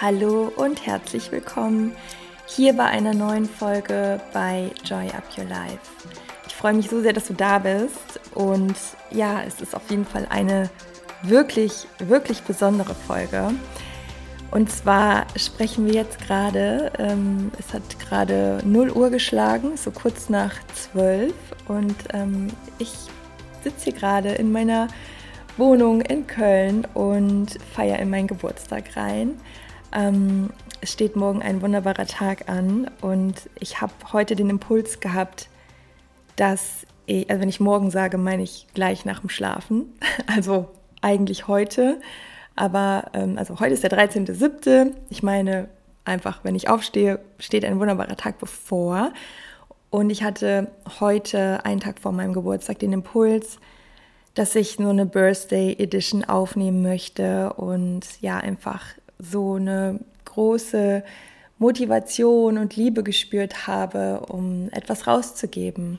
Hallo und herzlich willkommen hier bei einer neuen Folge bei Joy Up Your Life. Ich freue mich so sehr, dass du da bist und ja, es ist auf jeden Fall eine wirklich, wirklich besondere Folge. Und zwar sprechen wir jetzt gerade, ähm, es hat gerade 0 Uhr geschlagen, so kurz nach 12 und ähm, ich sitze hier gerade in meiner Wohnung in Köln und feiere in meinen Geburtstag rein. Ähm, es steht morgen ein wunderbarer Tag an und ich habe heute den Impuls gehabt, dass ich, also wenn ich morgen sage, meine ich gleich nach dem Schlafen, also eigentlich heute, aber ähm, also heute ist der 13.07. Ich meine einfach, wenn ich aufstehe, steht ein wunderbarer Tag bevor. Und ich hatte heute, einen Tag vor meinem Geburtstag, den Impuls, dass ich nur eine Birthday Edition aufnehmen möchte und ja, einfach so eine große Motivation und Liebe gespürt habe, um etwas rauszugeben.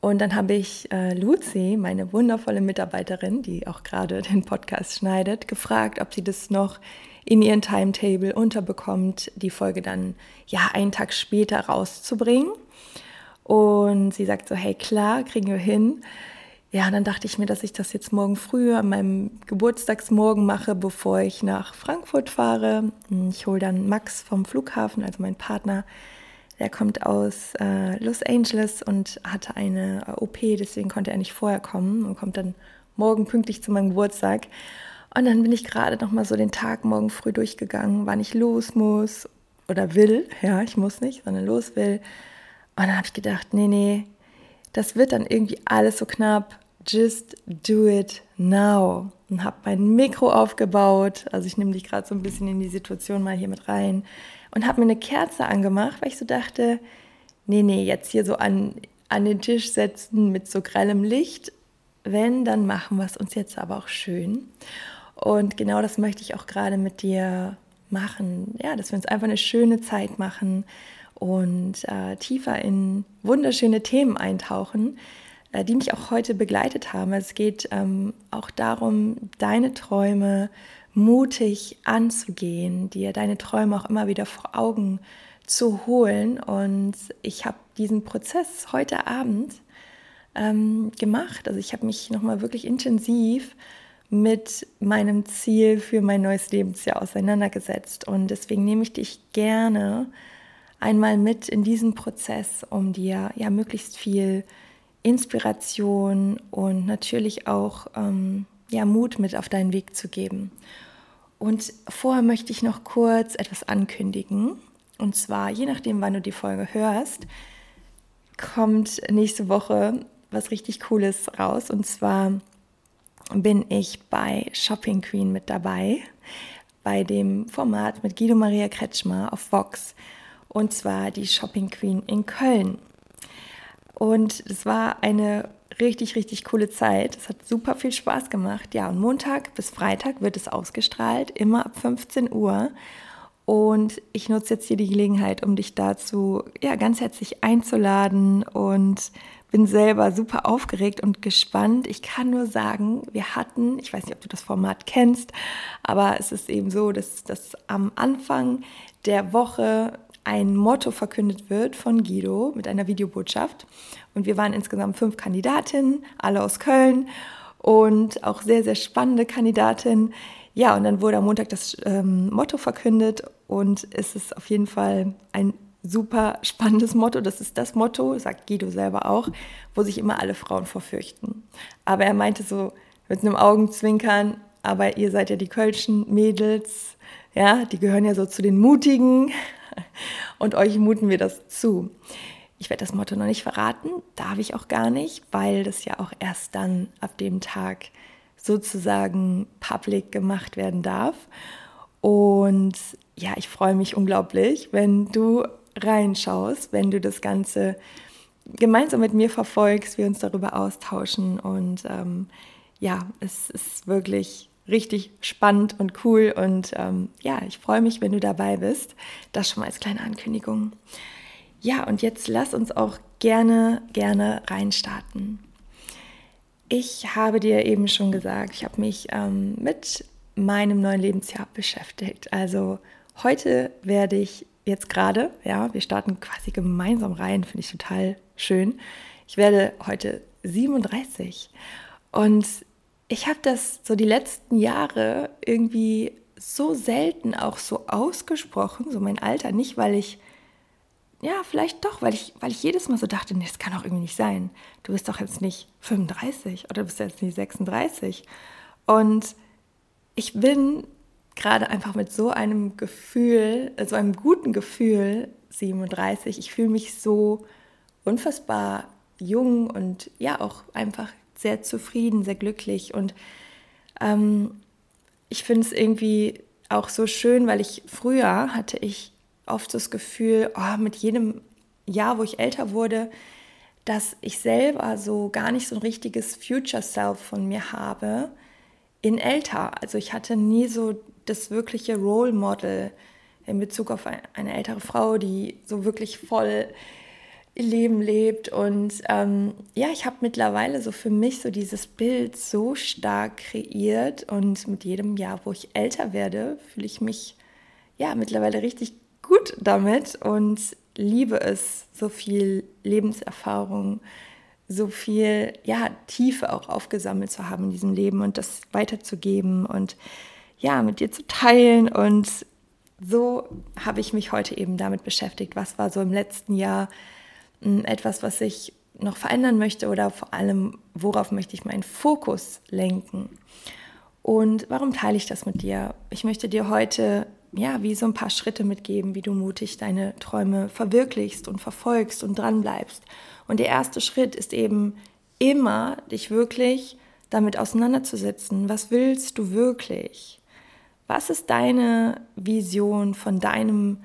Und dann habe ich äh, Lucy, meine wundervolle Mitarbeiterin, die auch gerade den Podcast schneidet, gefragt, ob sie das noch in ihren Timetable unterbekommt, die Folge dann ja einen Tag später rauszubringen. Und sie sagt so, hey klar, kriegen wir hin. Ja, und dann dachte ich mir, dass ich das jetzt morgen früh an meinem Geburtstagsmorgen mache, bevor ich nach Frankfurt fahre. Ich hole dann Max vom Flughafen, also mein Partner, der kommt aus äh, Los Angeles und hatte eine äh, OP, deswegen konnte er nicht vorher kommen und kommt dann morgen pünktlich zu meinem Geburtstag. Und dann bin ich gerade noch mal so den Tag morgen früh durchgegangen, wann ich los muss oder will. Ja, ich muss nicht, sondern los will. Und dann habe ich gedacht, nee, nee, das wird dann irgendwie alles so knapp. Just do it now. Und habe mein Mikro aufgebaut. Also ich nehme dich gerade so ein bisschen in die Situation mal hier mit rein und habe mir eine Kerze angemacht, weil ich so dachte, nee, nee, jetzt hier so an, an den Tisch setzen mit so grellem Licht. Wenn, dann machen wir es uns jetzt aber auch schön. Und genau das möchte ich auch gerade mit dir machen. Ja, dass wir uns einfach eine schöne Zeit machen und äh, tiefer in wunderschöne Themen eintauchen, äh, die mich auch heute begleitet haben. Es geht ähm, auch darum, deine Träume mutig anzugehen, dir deine Träume auch immer wieder vor Augen zu holen. Und ich habe diesen Prozess heute Abend ähm, gemacht. Also ich habe mich nochmal wirklich intensiv mit meinem Ziel für mein neues Lebensjahr auseinandergesetzt. Und deswegen nehme ich dich gerne einmal mit in diesen Prozess, um dir ja möglichst viel Inspiration und natürlich auch ähm, ja, Mut mit auf deinen Weg zu geben. Und vorher möchte ich noch kurz etwas ankündigen. Und zwar, je nachdem, wann du die Folge hörst, kommt nächste Woche was richtig Cooles raus. Und zwar bin ich bei Shopping Queen mit dabei, bei dem Format mit Guido Maria Kretschmer auf Vox. Und zwar die Shopping Queen in Köln. Und es war eine richtig, richtig coole Zeit. Es hat super viel Spaß gemacht. Ja, und Montag bis Freitag wird es ausgestrahlt, immer ab 15 Uhr. Und ich nutze jetzt hier die Gelegenheit, um dich dazu ja, ganz herzlich einzuladen und bin selber super aufgeregt und gespannt. Ich kann nur sagen, wir hatten, ich weiß nicht, ob du das Format kennst, aber es ist eben so, dass, dass am Anfang der Woche ein Motto verkündet wird von Guido mit einer Videobotschaft. Und wir waren insgesamt fünf Kandidatinnen, alle aus Köln und auch sehr, sehr spannende Kandidatinnen. Ja, und dann wurde am Montag das ähm, Motto verkündet und es ist auf jeden Fall ein super spannendes Motto. Das ist das Motto, sagt Guido selber auch, wo sich immer alle Frauen vorfürchten. Aber er meinte so mit einem Augenzwinkern, aber ihr seid ja die Kölschen Mädels, ja, die gehören ja so zu den Mutigen und euch muten wir das zu. Ich werde das Motto noch nicht verraten, darf ich auch gar nicht, weil das ja auch erst dann ab dem Tag sozusagen public gemacht werden darf. Und ja, ich freue mich unglaublich, wenn du reinschaust, wenn du das Ganze gemeinsam mit mir verfolgst, wir uns darüber austauschen. Und ähm, ja, es ist wirklich richtig spannend und cool. Und ähm, ja, ich freue mich, wenn du dabei bist. Das schon mal als kleine Ankündigung. Ja, und jetzt lass uns auch gerne, gerne reinstarten. ich habe dir eben schon gesagt, ich habe mich ähm, mit meinem neuen Lebensjahr beschäftigt. Also heute werde ich jetzt gerade, ja, wir starten quasi gemeinsam rein, finde ich total schön. Ich werde heute 37 und ich habe das so die letzten Jahre irgendwie so selten auch so ausgesprochen, so mein Alter, nicht weil ich ja, vielleicht doch, weil ich, weil ich jedes Mal so dachte, nee, das kann doch irgendwie nicht sein. Du bist doch jetzt nicht 35 oder du bist jetzt nicht 36. Und ich bin gerade einfach mit so einem Gefühl, so einem guten Gefühl 37. Ich fühle mich so unfassbar jung und ja auch einfach sehr zufrieden, sehr glücklich. Und ähm, ich finde es irgendwie auch so schön, weil ich früher hatte ich oft das Gefühl, oh, mit jedem Jahr, wo ich älter wurde, dass ich selber so gar nicht so ein richtiges Future Self von mir habe in älter. Also ich hatte nie so das wirkliche Role Model in Bezug auf eine ältere Frau, die so wirklich voll Leben lebt. Und ähm, ja, ich habe mittlerweile so für mich so dieses Bild so stark kreiert und mit jedem Jahr, wo ich älter werde, fühle ich mich ja mittlerweile richtig gut damit und liebe es, so viel Lebenserfahrung so viel ja, Tiefe auch aufgesammelt zu haben in diesem Leben und das weiterzugeben und ja, mit dir zu teilen. Und so habe ich mich heute eben damit beschäftigt, was war so im letzten Jahr etwas, was ich noch verändern möchte oder vor allem, worauf möchte ich meinen Fokus lenken. Und warum teile ich das mit dir? Ich möchte dir heute ja, wie so ein paar Schritte mitgeben, wie du mutig deine Träume verwirklichst und verfolgst und dranbleibst. Und der erste Schritt ist eben immer, dich wirklich damit auseinanderzusetzen. Was willst du wirklich? Was ist deine Vision von deinem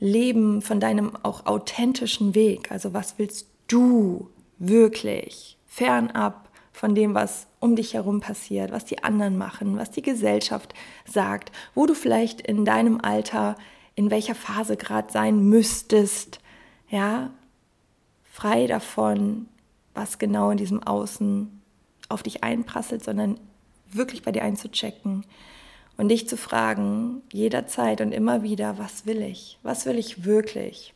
Leben, von deinem auch authentischen Weg? Also was willst du wirklich fernab von dem, was um dich herum passiert, was die anderen machen, was die Gesellschaft sagt, wo du vielleicht in deinem Alter, in welcher Phase gerade sein müsstest, ja, frei davon, was genau in diesem Außen auf dich einprasselt, sondern wirklich bei dir einzuchecken und dich zu fragen, jederzeit und immer wieder, was will ich? Was will ich wirklich?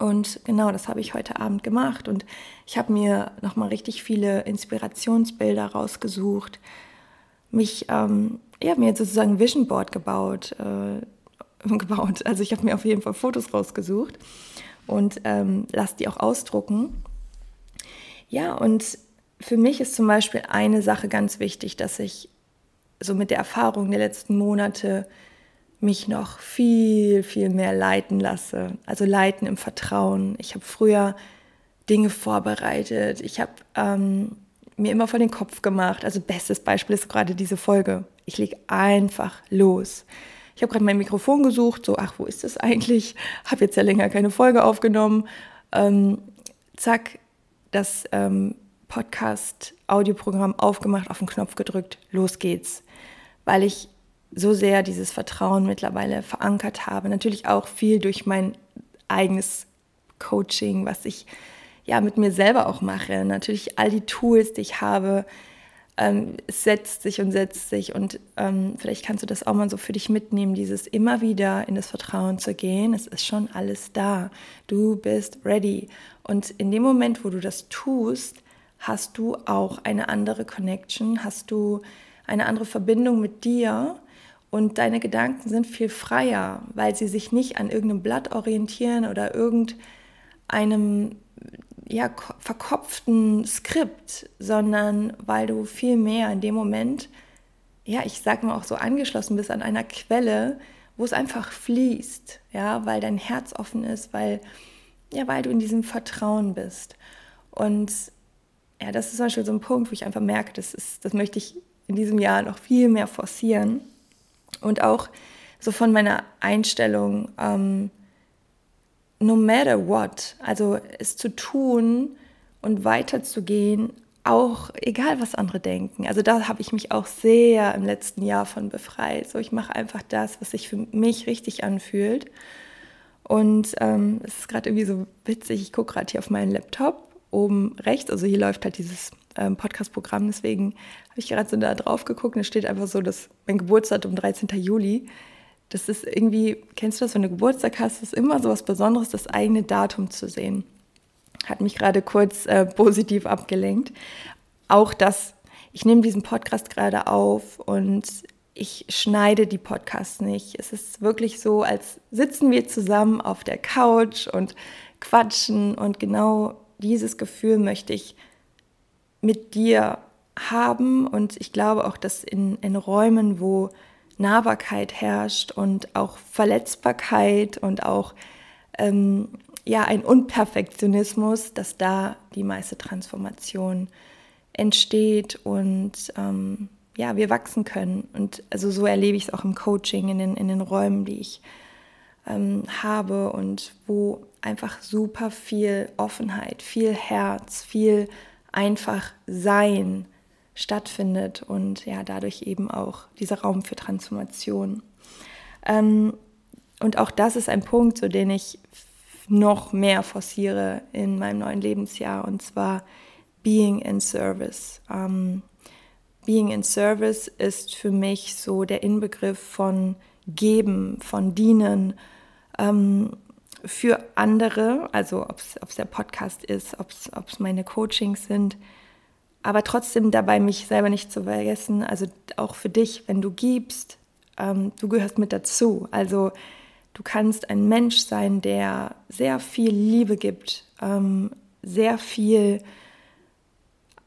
Und genau, das habe ich heute Abend gemacht und ich habe mir nochmal richtig viele Inspirationsbilder rausgesucht, mich, ähm, ja, mir sozusagen Vision Board gebaut, äh, gebaut. Also ich habe mir auf jeden Fall Fotos rausgesucht und ähm, lasse die auch ausdrucken. Ja, und für mich ist zum Beispiel eine Sache ganz wichtig, dass ich so mit der Erfahrung der letzten Monate mich noch viel, viel mehr leiten lasse. Also leiten im Vertrauen. Ich habe früher Dinge vorbereitet. Ich habe ähm, mir immer vor den Kopf gemacht. Also bestes Beispiel ist gerade diese Folge. Ich lege einfach los. Ich habe gerade mein Mikrofon gesucht, so, ach, wo ist das eigentlich? Habe jetzt ja länger keine Folge aufgenommen. Ähm, zack, das ähm, Podcast-Audioprogramm aufgemacht, auf den Knopf gedrückt, los geht's. Weil ich so sehr dieses Vertrauen mittlerweile verankert habe. Natürlich auch viel durch mein eigenes Coaching, was ich ja mit mir selber auch mache. Natürlich all die Tools, die ich habe, ähm, setzt sich und setzt sich und ähm, vielleicht kannst du das auch mal so für dich mitnehmen, dieses immer wieder in das Vertrauen zu gehen. Es ist schon alles da. Du bist ready. Und in dem Moment, wo du das tust, hast du auch eine andere Connection, hast du eine andere Verbindung mit dir und deine Gedanken sind viel freier, weil sie sich nicht an irgendeinem Blatt orientieren oder irgendeinem ja, verkopften Skript, sondern weil du viel mehr in dem Moment, ja, ich sag mal auch so angeschlossen bist an einer Quelle, wo es einfach fließt, ja, weil dein Herz offen ist, weil, ja, weil du in diesem Vertrauen bist. Und ja, das ist zum Beispiel so ein Punkt, wo ich einfach merke, das, ist, das möchte ich in diesem Jahr noch viel mehr forcieren und auch so von meiner Einstellung, ähm, no matter what, also es zu tun und weiterzugehen, auch egal was andere denken. Also da habe ich mich auch sehr im letzten Jahr von befreit. So, ich mache einfach das, was sich für mich richtig anfühlt. Und ähm, es ist gerade irgendwie so witzig, ich gucke gerade hier auf meinen Laptop oben rechts, also hier läuft halt dieses ähm, Podcast-Programm, deswegen habe ich gerade so da drauf geguckt und es steht einfach so, dass mein Geburtsdatum 13. Juli. Das ist irgendwie, kennst du das, wenn du Geburtstag hast, ist immer so was Besonderes, das eigene Datum zu sehen. Hat mich gerade kurz äh, positiv abgelenkt. Auch das, ich nehme diesen Podcast gerade auf und ich schneide die Podcasts nicht. Es ist wirklich so, als sitzen wir zusammen auf der Couch und quatschen und genau dieses Gefühl möchte ich mit dir haben und ich glaube auch, dass in, in Räumen, wo Nahbarkeit herrscht und auch Verletzbarkeit und auch ähm, ja ein Unperfektionismus, dass da die meiste Transformation entsteht und ähm, ja, wir wachsen können. Und also so erlebe ich es auch im Coaching, in den, in den Räumen, die ich ähm, habe und wo einfach super viel Offenheit, viel Herz, viel einfach Sein stattfindet und ja, dadurch eben auch dieser Raum für Transformation. Ähm, und auch das ist ein Punkt, so den ich noch mehr forciere in meinem neuen Lebensjahr und zwar Being in Service. Ähm, Being in Service ist für mich so der Inbegriff von Geben, von Dienen ähm, für andere, also ob es der Podcast ist, ob es meine Coachings sind, aber trotzdem dabei mich selber nicht zu vergessen, also auch für dich, wenn du gibst, ähm, du gehörst mit dazu. Also du kannst ein Mensch sein, der sehr viel Liebe gibt, ähm, sehr viel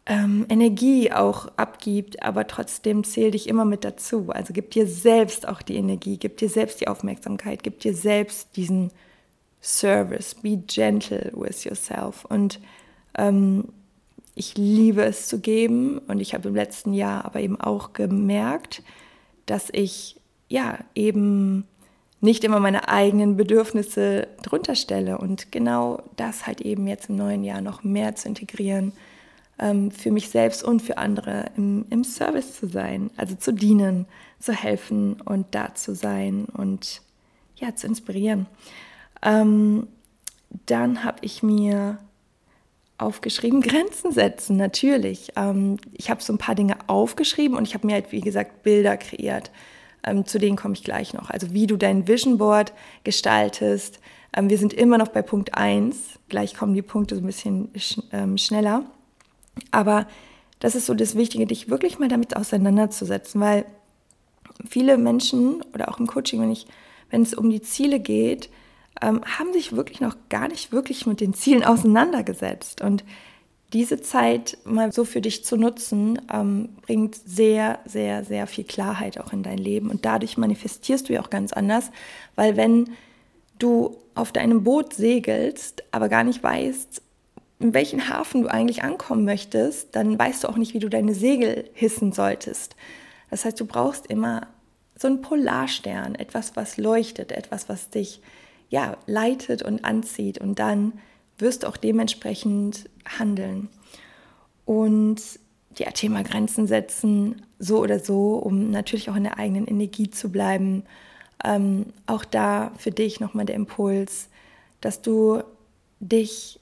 ähm, Energie auch abgibt, aber trotzdem zähl dich immer mit dazu. Also gib dir selbst auch die Energie, gib dir selbst die Aufmerksamkeit, gib dir selbst diesen Service. Be gentle with yourself. Und ähm, ich liebe es zu geben und ich habe im letzten Jahr aber eben auch gemerkt, dass ich ja eben nicht immer meine eigenen Bedürfnisse drunter stelle und genau das halt eben jetzt im neuen Jahr noch mehr zu integrieren ähm, für mich selbst und für andere im, im Service zu sein, also zu dienen, zu helfen und da zu sein und ja, zu inspirieren. Ähm, dann habe ich mir aufgeschrieben, Grenzen setzen, natürlich. Ähm, ich habe so ein paar Dinge aufgeschrieben und ich habe mir halt, wie gesagt, Bilder kreiert. Ähm, zu denen komme ich gleich noch. Also wie du dein Vision Board gestaltest. Ähm, wir sind immer noch bei Punkt 1. Gleich kommen die Punkte so ein bisschen sch ähm, schneller. Aber das ist so das Wichtige, dich wirklich mal damit auseinanderzusetzen, weil viele Menschen oder auch im Coaching, wenn, ich, wenn es um die Ziele geht, ähm, haben sich wirklich noch gar nicht wirklich mit den Zielen auseinandergesetzt. Und diese Zeit mal so für dich zu nutzen, ähm, bringt sehr, sehr, sehr viel Klarheit auch in dein Leben. Und dadurch manifestierst du ja auch ganz anders, weil wenn du auf deinem Boot segelst, aber gar nicht weißt, in welchen Hafen du eigentlich ankommen möchtest, dann weißt du auch nicht, wie du deine Segel hissen solltest. Das heißt, du brauchst immer so einen Polarstern, etwas, was leuchtet, etwas, was dich ja, leitet und anzieht und dann wirst du auch dementsprechend handeln. Und ja, Thema Grenzen setzen, so oder so, um natürlich auch in der eigenen Energie zu bleiben. Ähm, auch da für dich nochmal der Impuls, dass du dich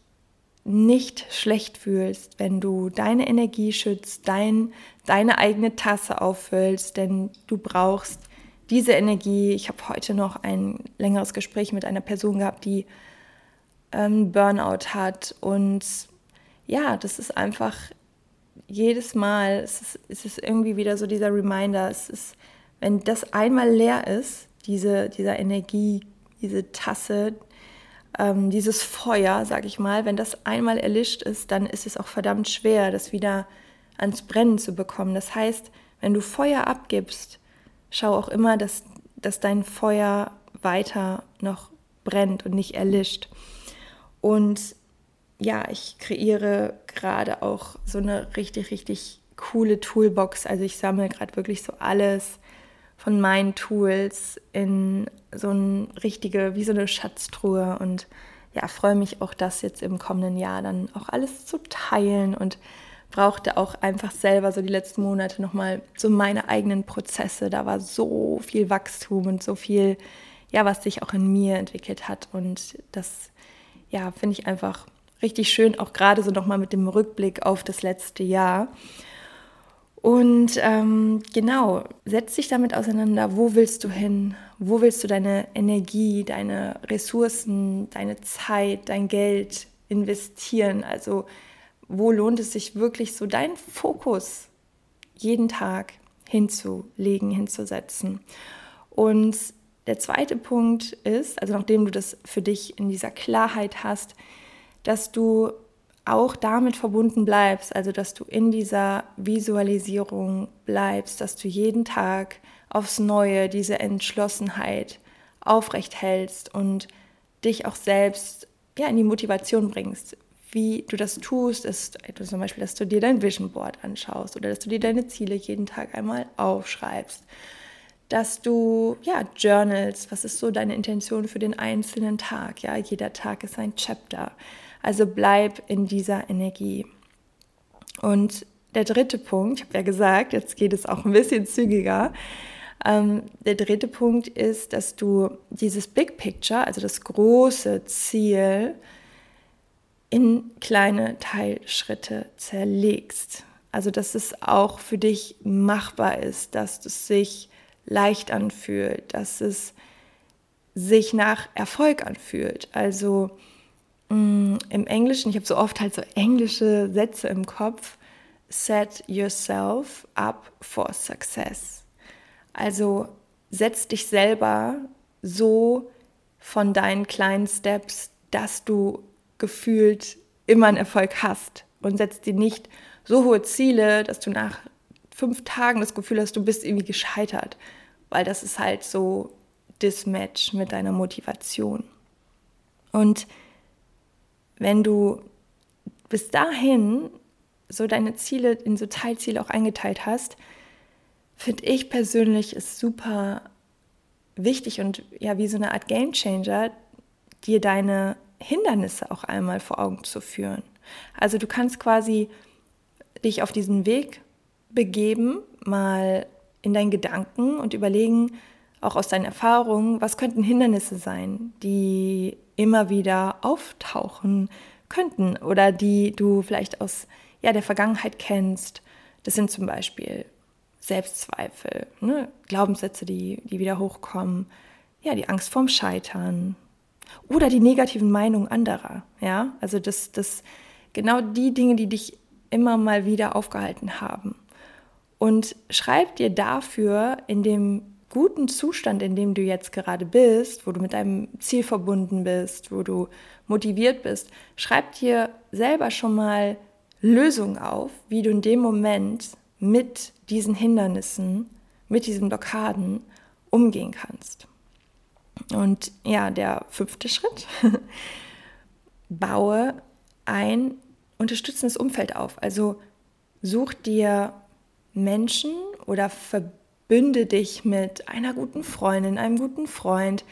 nicht schlecht fühlst, wenn du deine Energie schützt, dein, deine eigene Tasse auffüllst, denn du brauchst diese Energie. Ich habe heute noch ein längeres Gespräch mit einer Person gehabt, die ähm, Burnout hat und ja, das ist einfach jedes Mal, es ist, es ist irgendwie wieder so dieser Reminder, es ist, wenn das einmal leer ist, diese, dieser Energie, diese Tasse, ähm, dieses Feuer, sag ich mal, wenn das einmal erlischt ist, dann ist es auch verdammt schwer, das wieder ans Brennen zu bekommen. Das heißt, wenn du Feuer abgibst, schau auch immer, dass, dass dein Feuer weiter noch brennt und nicht erlischt. Und ja, ich kreiere gerade auch so eine richtig, richtig coole Toolbox. Also ich sammle gerade wirklich so alles von meinen Tools in so eine richtige, wie so eine Schatztruhe und ja, freue mich auch, das jetzt im kommenden Jahr dann auch alles zu teilen und brauchte auch einfach selber so die letzten Monate nochmal so meine eigenen Prozesse. Da war so viel Wachstum und so viel, ja, was sich auch in mir entwickelt hat und das, ja, finde ich einfach richtig schön, auch gerade so nochmal mit dem Rückblick auf das letzte Jahr. Und ähm, genau, setz dich damit auseinander, wo willst du hin? Wo willst du deine Energie, deine Ressourcen, deine Zeit, dein Geld investieren? Also wo lohnt es sich wirklich so deinen Fokus jeden Tag hinzulegen, hinzusetzen? Und der zweite Punkt ist, also nachdem du das für dich in dieser Klarheit hast, dass du auch damit verbunden bleibst, also dass du in dieser Visualisierung bleibst, dass du jeden Tag aufs Neue diese Entschlossenheit aufrecht hältst und dich auch selbst ja, in die Motivation bringst. Wie du das tust, ist zum Beispiel, dass du dir dein Vision Board anschaust oder dass du dir deine Ziele jeden Tag einmal aufschreibst. Dass du ja journals, was ist so deine Intention für den einzelnen Tag? Ja, jeder Tag ist ein Chapter also bleib in dieser Energie. Und der dritte Punkt, ich habe ja gesagt, jetzt geht es auch ein bisschen zügiger. Ähm, der dritte Punkt ist, dass du dieses Big Picture, also das große Ziel, in kleine Teilschritte zerlegst. Also dass es auch für dich machbar ist, dass es sich leicht anfühlt, dass es sich nach Erfolg anfühlt. Also Mm, im Englischen, ich habe so oft halt so englische Sätze im Kopf, set yourself up for success. Also setz dich selber so von deinen kleinen Steps, dass du gefühlt immer einen Erfolg hast und setz dir nicht so hohe Ziele, dass du nach fünf Tagen das Gefühl hast, du bist irgendwie gescheitert, weil das ist halt so Dismatch mit deiner Motivation. Und wenn du bis dahin so deine Ziele in so Teilziele auch eingeteilt hast, finde ich persönlich ist super wichtig und ja wie so eine Art Game Changer, dir deine Hindernisse auch einmal vor Augen zu führen. Also du kannst quasi dich auf diesen Weg begeben, mal in deinen Gedanken und überlegen, auch aus deinen Erfahrungen, was könnten Hindernisse sein, die immer wieder auftauchen könnten oder die du vielleicht aus ja, der Vergangenheit kennst. Das sind zum Beispiel Selbstzweifel, ne? Glaubenssätze, die, die wieder hochkommen, ja, die Angst vorm Scheitern oder die negativen Meinungen anderer. Ja, also das, das genau die Dinge, die dich immer mal wieder aufgehalten haben. Und schreib dir dafür in dem guten Zustand, in dem du jetzt gerade bist, wo du mit deinem Ziel verbunden bist, wo du motiviert bist, schreib dir selber schon mal Lösungen auf, wie du in dem Moment mit diesen Hindernissen, mit diesen Blockaden umgehen kannst. Und ja, der fünfte Schritt, baue ein unterstützendes Umfeld auf. Also such dir Menschen oder verbinde Bünde dich mit einer guten Freundin, einem guten Freund.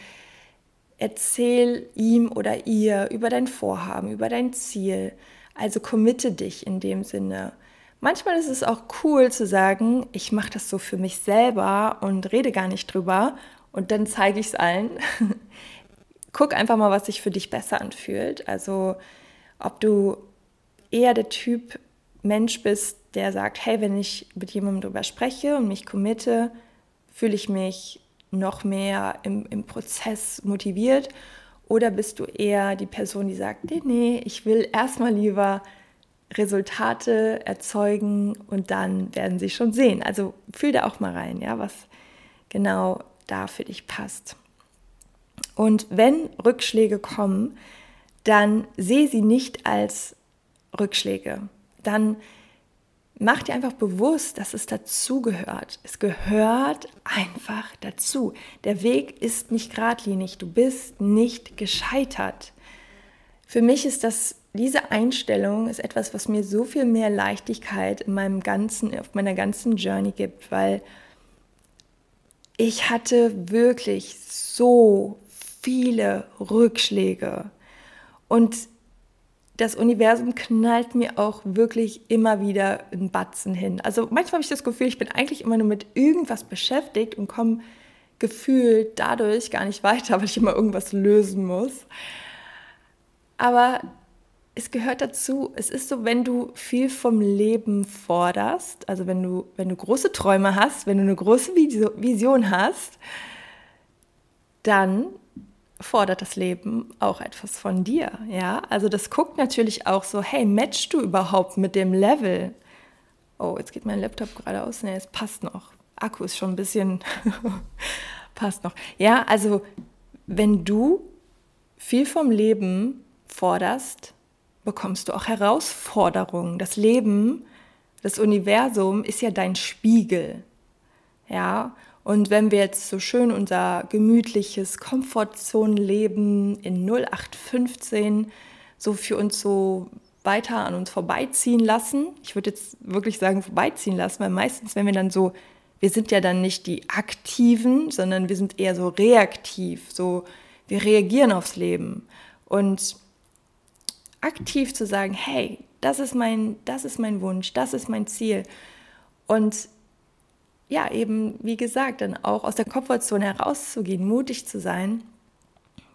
Erzähl ihm oder ihr über dein Vorhaben, über dein Ziel. Also committe dich in dem Sinne. Manchmal ist es auch cool zu sagen, ich mache das so für mich selber und rede gar nicht drüber und dann zeige ich es allen. Guck einfach mal, was sich für dich besser anfühlt. Also ob du eher der Typ Mensch bist, der sagt, hey, wenn ich mit jemandem darüber spreche und mich committe, fühle ich mich noch mehr im, im Prozess motiviert? Oder bist du eher die Person, die sagt, nee, nee, ich will erstmal lieber Resultate erzeugen und dann werden sie schon sehen. Also fühl da auch mal rein, ja, was genau da für dich passt. Und wenn Rückschläge kommen, dann sehe sie nicht als Rückschläge. Dann mach dir einfach bewusst, dass es dazugehört. Es gehört einfach dazu. Der Weg ist nicht geradlinig. Du bist nicht gescheitert. Für mich ist das diese Einstellung ist etwas, was mir so viel mehr Leichtigkeit in meinem ganzen, auf meiner ganzen Journey gibt, weil ich hatte wirklich so viele Rückschläge und das Universum knallt mir auch wirklich immer wieder einen Batzen hin. Also manchmal habe ich das Gefühl, ich bin eigentlich immer nur mit irgendwas beschäftigt und komme gefühlt dadurch gar nicht weiter, weil ich immer irgendwas lösen muss. Aber es gehört dazu. Es ist so, wenn du viel vom Leben forderst, also wenn du, wenn du große Träume hast, wenn du eine große Vision hast, dann fordert das Leben auch etwas von dir, ja? Also das guckt natürlich auch so, hey, matchst du überhaupt mit dem Level? Oh, jetzt geht mein Laptop gerade aus. Nee, es passt noch. Akku ist schon ein bisschen passt noch. Ja, also wenn du viel vom Leben forderst, bekommst du auch Herausforderungen. Das Leben, das Universum ist ja dein Spiegel. Ja, und wenn wir jetzt so schön unser gemütliches Komfortzonenleben in 0815 so für uns so weiter an uns vorbeiziehen lassen, ich würde jetzt wirklich sagen vorbeiziehen lassen, weil meistens, wenn wir dann so, wir sind ja dann nicht die Aktiven, sondern wir sind eher so reaktiv, so wir reagieren aufs Leben. Und aktiv zu sagen, hey, das ist mein, das ist mein Wunsch, das ist mein Ziel. Und ja, eben, wie gesagt, dann auch aus der Komfortzone herauszugehen, mutig zu sein,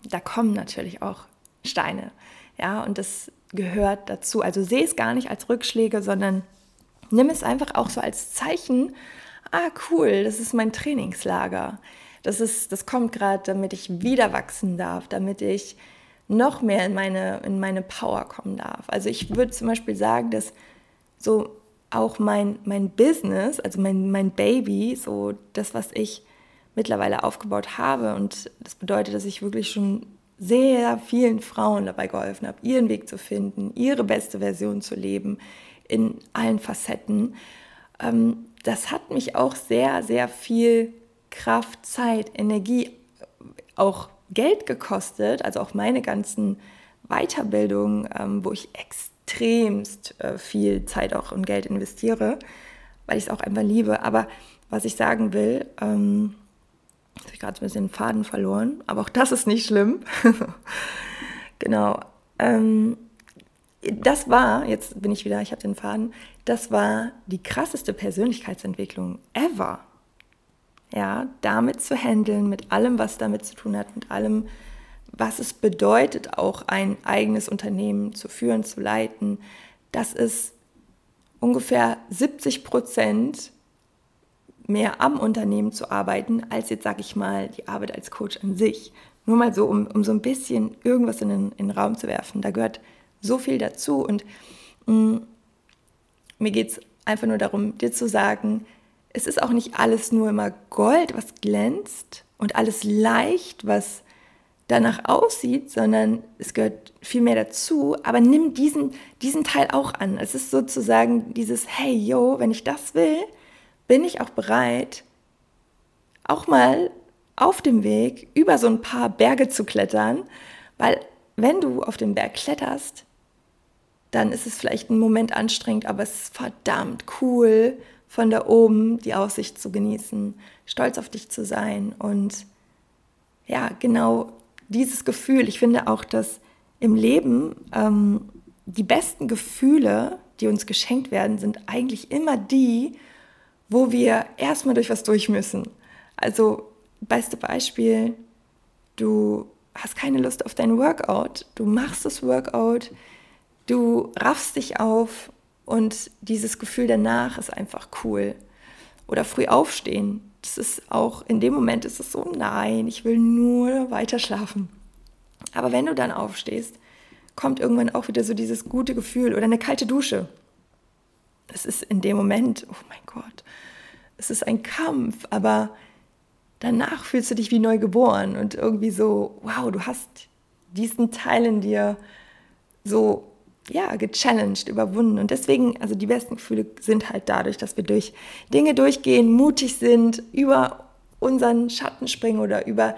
da kommen natürlich auch Steine. Ja, und das gehört dazu. Also sehe es gar nicht als Rückschläge, sondern nimm es einfach auch so als Zeichen. Ah, cool, das ist mein Trainingslager. Das, ist, das kommt gerade, damit ich wieder wachsen darf, damit ich noch mehr in meine, in meine Power kommen darf. Also ich würde zum Beispiel sagen, dass so auch mein, mein Business, also mein, mein Baby, so das, was ich mittlerweile aufgebaut habe, und das bedeutet, dass ich wirklich schon sehr vielen Frauen dabei geholfen habe, ihren Weg zu finden, ihre beste Version zu leben, in allen Facetten. Ähm, das hat mich auch sehr, sehr viel Kraft, Zeit, Energie auch Geld gekostet, also auch meine ganzen Weiterbildungen, ähm, wo ich extremst äh, viel Zeit auch und Geld investiere, weil ich es auch einfach liebe. Aber was ich sagen will, ähm, habe ich gerade ein bisschen den Faden verloren, aber auch das ist nicht schlimm. genau. Ähm, das war, jetzt bin ich wieder, ich habe den Faden, das war die krasseste Persönlichkeitsentwicklung ever ja, damit zu handeln, mit allem, was damit zu tun hat, mit allem, was es bedeutet, auch ein eigenes Unternehmen zu führen, zu leiten, das ist ungefähr 70 Prozent mehr am Unternehmen zu arbeiten, als jetzt, sage ich mal, die Arbeit als Coach an sich. Nur mal so, um, um so ein bisschen irgendwas in den, in den Raum zu werfen. Da gehört so viel dazu. Und mh, mm, mir geht es einfach nur darum, dir zu sagen, es ist auch nicht alles nur immer Gold, was glänzt und alles leicht, was danach aussieht, sondern es gehört viel mehr dazu. Aber nimm diesen, diesen Teil auch an. Es ist sozusagen dieses, hey, yo, wenn ich das will, bin ich auch bereit, auch mal auf dem Weg über so ein paar Berge zu klettern, weil wenn du auf den Berg kletterst, dann ist es vielleicht ein Moment anstrengend, aber es ist verdammt cool von da oben die Aussicht zu genießen, stolz auf dich zu sein und ja, genau dieses Gefühl. Ich finde auch, dass im Leben ähm, die besten Gefühle, die uns geschenkt werden, sind eigentlich immer die, wo wir erstmal durch was durch müssen. Also, beste Beispiel, du hast keine Lust auf dein Workout, du machst das Workout, du raffst dich auf und dieses Gefühl danach ist einfach cool. Oder früh aufstehen. Das ist auch, in dem Moment ist es so, nein, ich will nur weiter schlafen. Aber wenn du dann aufstehst, kommt irgendwann auch wieder so dieses gute Gefühl oder eine kalte Dusche. Es ist in dem Moment, oh mein Gott, es ist ein Kampf, aber danach fühlst du dich wie neu geboren und irgendwie so, wow, du hast diesen Teil in dir so ja, gechallenged, überwunden. Und deswegen, also die besten Gefühle sind halt dadurch, dass wir durch Dinge durchgehen, mutig sind, über unseren Schatten springen oder über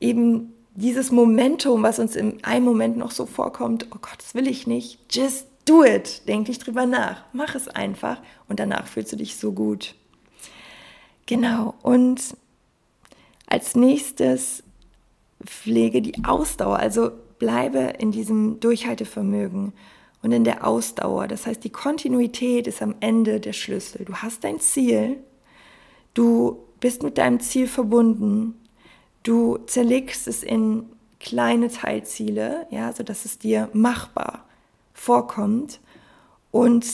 eben dieses Momentum, was uns in einem Moment noch so vorkommt, oh Gott, das will ich nicht, just do it, denk nicht drüber nach, mach es einfach und danach fühlst du dich so gut. Genau, und als nächstes pflege die Ausdauer, also bleibe in diesem Durchhaltevermögen und in der Ausdauer. Das heißt, die Kontinuität ist am Ende der Schlüssel. Du hast dein Ziel, du bist mit deinem Ziel verbunden, du zerlegst es in kleine Teilziele, ja, sodass es dir machbar vorkommt und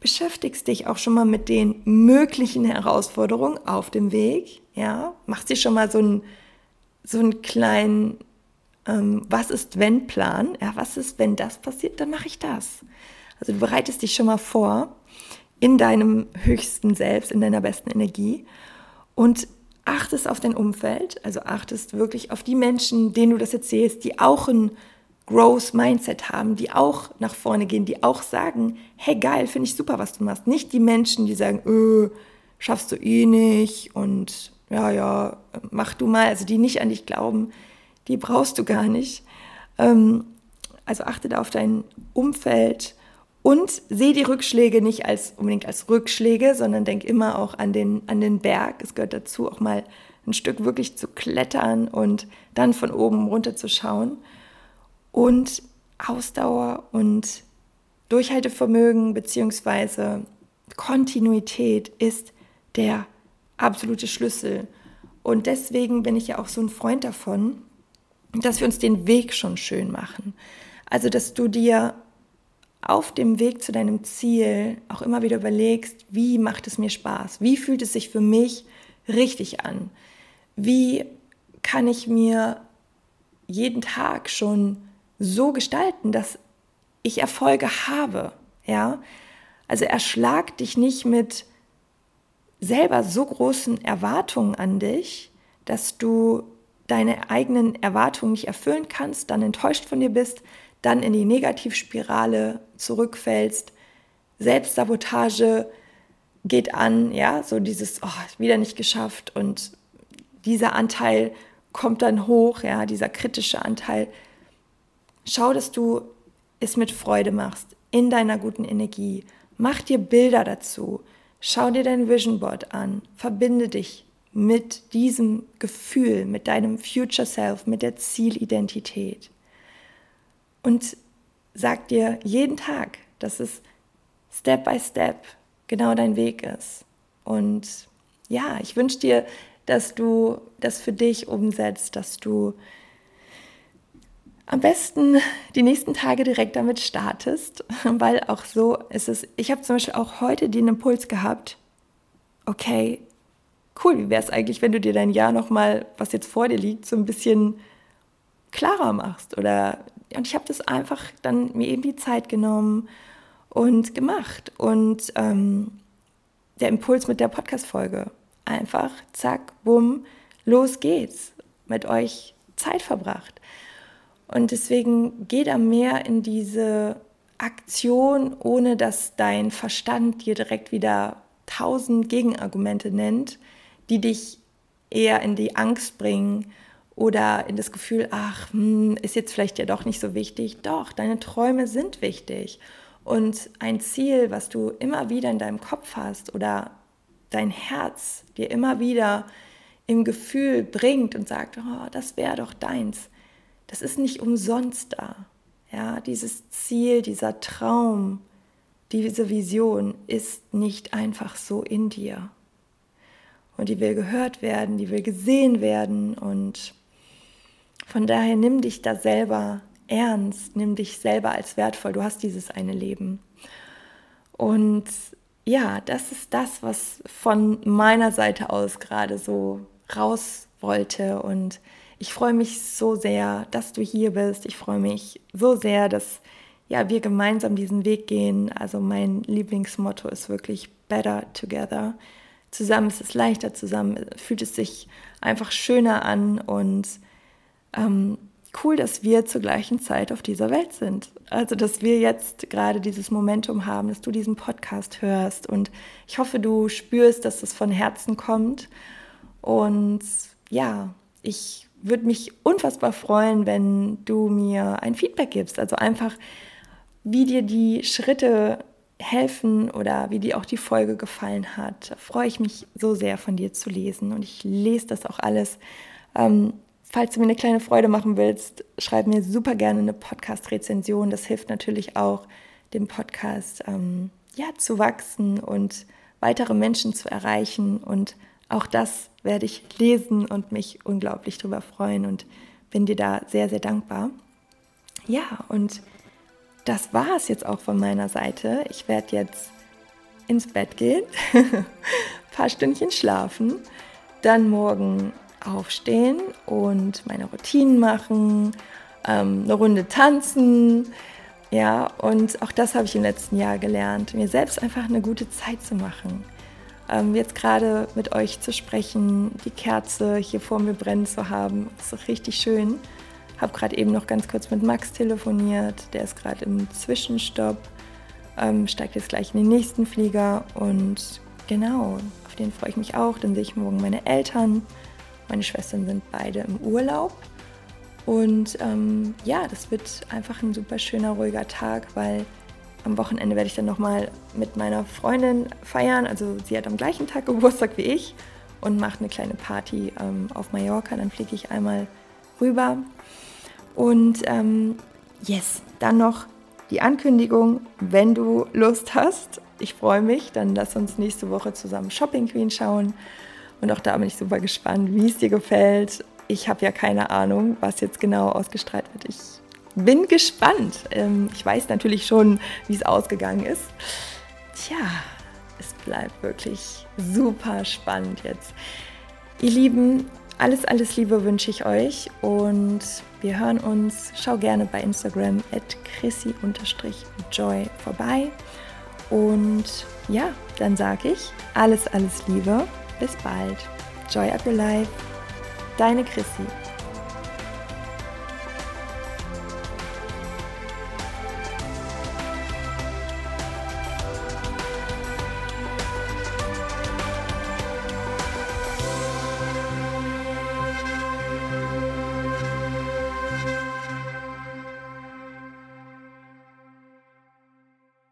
beschäftigst dich auch schon mal mit den möglichen Herausforderungen auf dem Weg. Ja, machst dir schon mal so einen, so einen kleinen ähm, Was ist wenn Plan. Ja, was ist, wenn das passiert, dann mache ich das. Also du bereitest dich schon mal vor in deinem höchsten Selbst, in deiner besten Energie und achtest auf dein Umfeld, also achtest wirklich auf die Menschen, denen du das erzählst, die auch ein Growth Mindset haben, die auch nach vorne gehen, die auch sagen, hey geil, finde ich super, was du machst. Nicht die Menschen, die sagen, öh, schaffst du eh nicht und ja, ja, mach du mal, also die nicht an dich glauben, die brauchst du gar nicht. Ähm, also achte da auf dein Umfeld und sehe die Rückschläge nicht als unbedingt als Rückschläge, sondern denk immer auch an den, an den Berg. Es gehört dazu, auch mal ein Stück wirklich zu klettern und dann von oben runter zu schauen. Und Ausdauer und Durchhaltevermögen bzw. Kontinuität ist der absolute Schlüssel. Und deswegen bin ich ja auch so ein Freund davon, dass wir uns den Weg schon schön machen. Also, dass du dir auf dem Weg zu deinem Ziel auch immer wieder überlegst, wie macht es mir Spaß? Wie fühlt es sich für mich richtig an? Wie kann ich mir jeden Tag schon so gestalten, dass ich Erfolge habe? Ja? Also erschlag dich nicht mit selber so großen Erwartungen an dich, dass du deine eigenen Erwartungen nicht erfüllen kannst, dann enttäuscht von dir bist, dann in die Negativspirale zurückfällst, Selbstsabotage geht an, ja, so dieses, oh, wieder nicht geschafft und dieser Anteil kommt dann hoch, ja, dieser kritische Anteil. Schau, dass du es mit Freude machst, in deiner guten Energie. Mach dir Bilder dazu. Schau dir dein Vision Board an. Verbinde dich mit diesem Gefühl, mit deinem Future Self, mit der Zielidentität. Und sag dir jeden Tag, dass es Step by Step genau dein Weg ist. Und ja, ich wünsche dir, dass du das für dich umsetzt, dass du am besten die nächsten Tage direkt damit startest, weil auch so ist es. Ich habe zum Beispiel auch heute den Impuls gehabt, okay, cool, wie wäre es eigentlich, wenn du dir dein Jahr nochmal, was jetzt vor dir liegt, so ein bisschen klarer machst oder und ich habe das einfach dann mir eben die Zeit genommen und gemacht. Und ähm, der Impuls mit der Podcast-Folge. Einfach, zack, bumm, los geht's. Mit euch Zeit verbracht. Und deswegen geh da mehr in diese Aktion, ohne dass dein Verstand dir direkt wieder tausend Gegenargumente nennt, die dich eher in die Angst bringen oder in das Gefühl, ach, hm, ist jetzt vielleicht ja doch nicht so wichtig. Doch, deine Träume sind wichtig. Und ein Ziel, was du immer wieder in deinem Kopf hast oder dein Herz dir immer wieder im Gefühl bringt und sagt, oh, das wäre doch deins, das ist nicht umsonst da. Ja, dieses Ziel, dieser Traum, diese Vision ist nicht einfach so in dir. Und die will gehört werden, die will gesehen werden und von daher nimm dich da selber ernst, nimm dich selber als wertvoll. Du hast dieses eine Leben. Und ja, das ist das, was von meiner Seite aus gerade so raus wollte. Und ich freue mich so sehr, dass du hier bist. Ich freue mich so sehr, dass ja, wir gemeinsam diesen Weg gehen. Also mein Lieblingsmotto ist wirklich Better Together. Zusammen ist es leichter, zusammen fühlt es sich einfach schöner an und ähm, cool, dass wir zur gleichen Zeit auf dieser Welt sind. Also, dass wir jetzt gerade dieses Momentum haben, dass du diesen Podcast hörst. Und ich hoffe, du spürst, dass es von Herzen kommt. Und ja, ich würde mich unfassbar freuen, wenn du mir ein Feedback gibst. Also einfach, wie dir die Schritte helfen oder wie dir auch die Folge gefallen hat. Freue ich mich so sehr von dir zu lesen. Und ich lese das auch alles. Ähm, Falls du mir eine kleine Freude machen willst, schreib mir super gerne eine Podcast-Rezension. Das hilft natürlich auch, dem Podcast ähm, ja, zu wachsen und weitere Menschen zu erreichen. Und auch das werde ich lesen und mich unglaublich darüber freuen und bin dir da sehr, sehr dankbar. Ja, und das war es jetzt auch von meiner Seite. Ich werde jetzt ins Bett gehen, ein paar Stündchen schlafen, dann morgen aufstehen und meine Routinen machen, ähm, eine Runde tanzen. Ja, und auch das habe ich im letzten Jahr gelernt, mir selbst einfach eine gute Zeit zu machen. Ähm, jetzt gerade mit euch zu sprechen, die Kerze hier vor mir brennen zu haben, ist doch richtig schön. Habe gerade eben noch ganz kurz mit Max telefoniert, der ist gerade im Zwischenstopp, ähm, steigt jetzt gleich in den nächsten Flieger und genau, auf den freue ich mich auch. Dann sehe ich morgen meine Eltern. Meine Schwestern sind beide im Urlaub. Und ähm, ja, das wird einfach ein super schöner, ruhiger Tag, weil am Wochenende werde ich dann nochmal mit meiner Freundin feiern. Also sie hat am gleichen Tag Geburtstag wie ich und macht eine kleine Party ähm, auf Mallorca. Dann fliege ich einmal rüber. Und ähm, yes, dann noch die Ankündigung, wenn du Lust hast. Ich freue mich, dann lass uns nächste Woche zusammen Shopping Queen schauen. Und auch da bin ich super gespannt, wie es dir gefällt ich habe ja keine Ahnung, was jetzt genau ausgestrahlt wird. Ich bin gespannt. Ähm, ich weiß natürlich schon, wie es ausgegangen ist. Tja, es bleibt wirklich super spannend jetzt. Ihr Lieben, alles, alles Liebe wünsche ich euch und wir hören uns. Schau gerne bei Instagram at chrissy-joy vorbei. Und ja, dann sage ich alles, alles Liebe. Bis bald. Joy up your life. Deine Chrissy.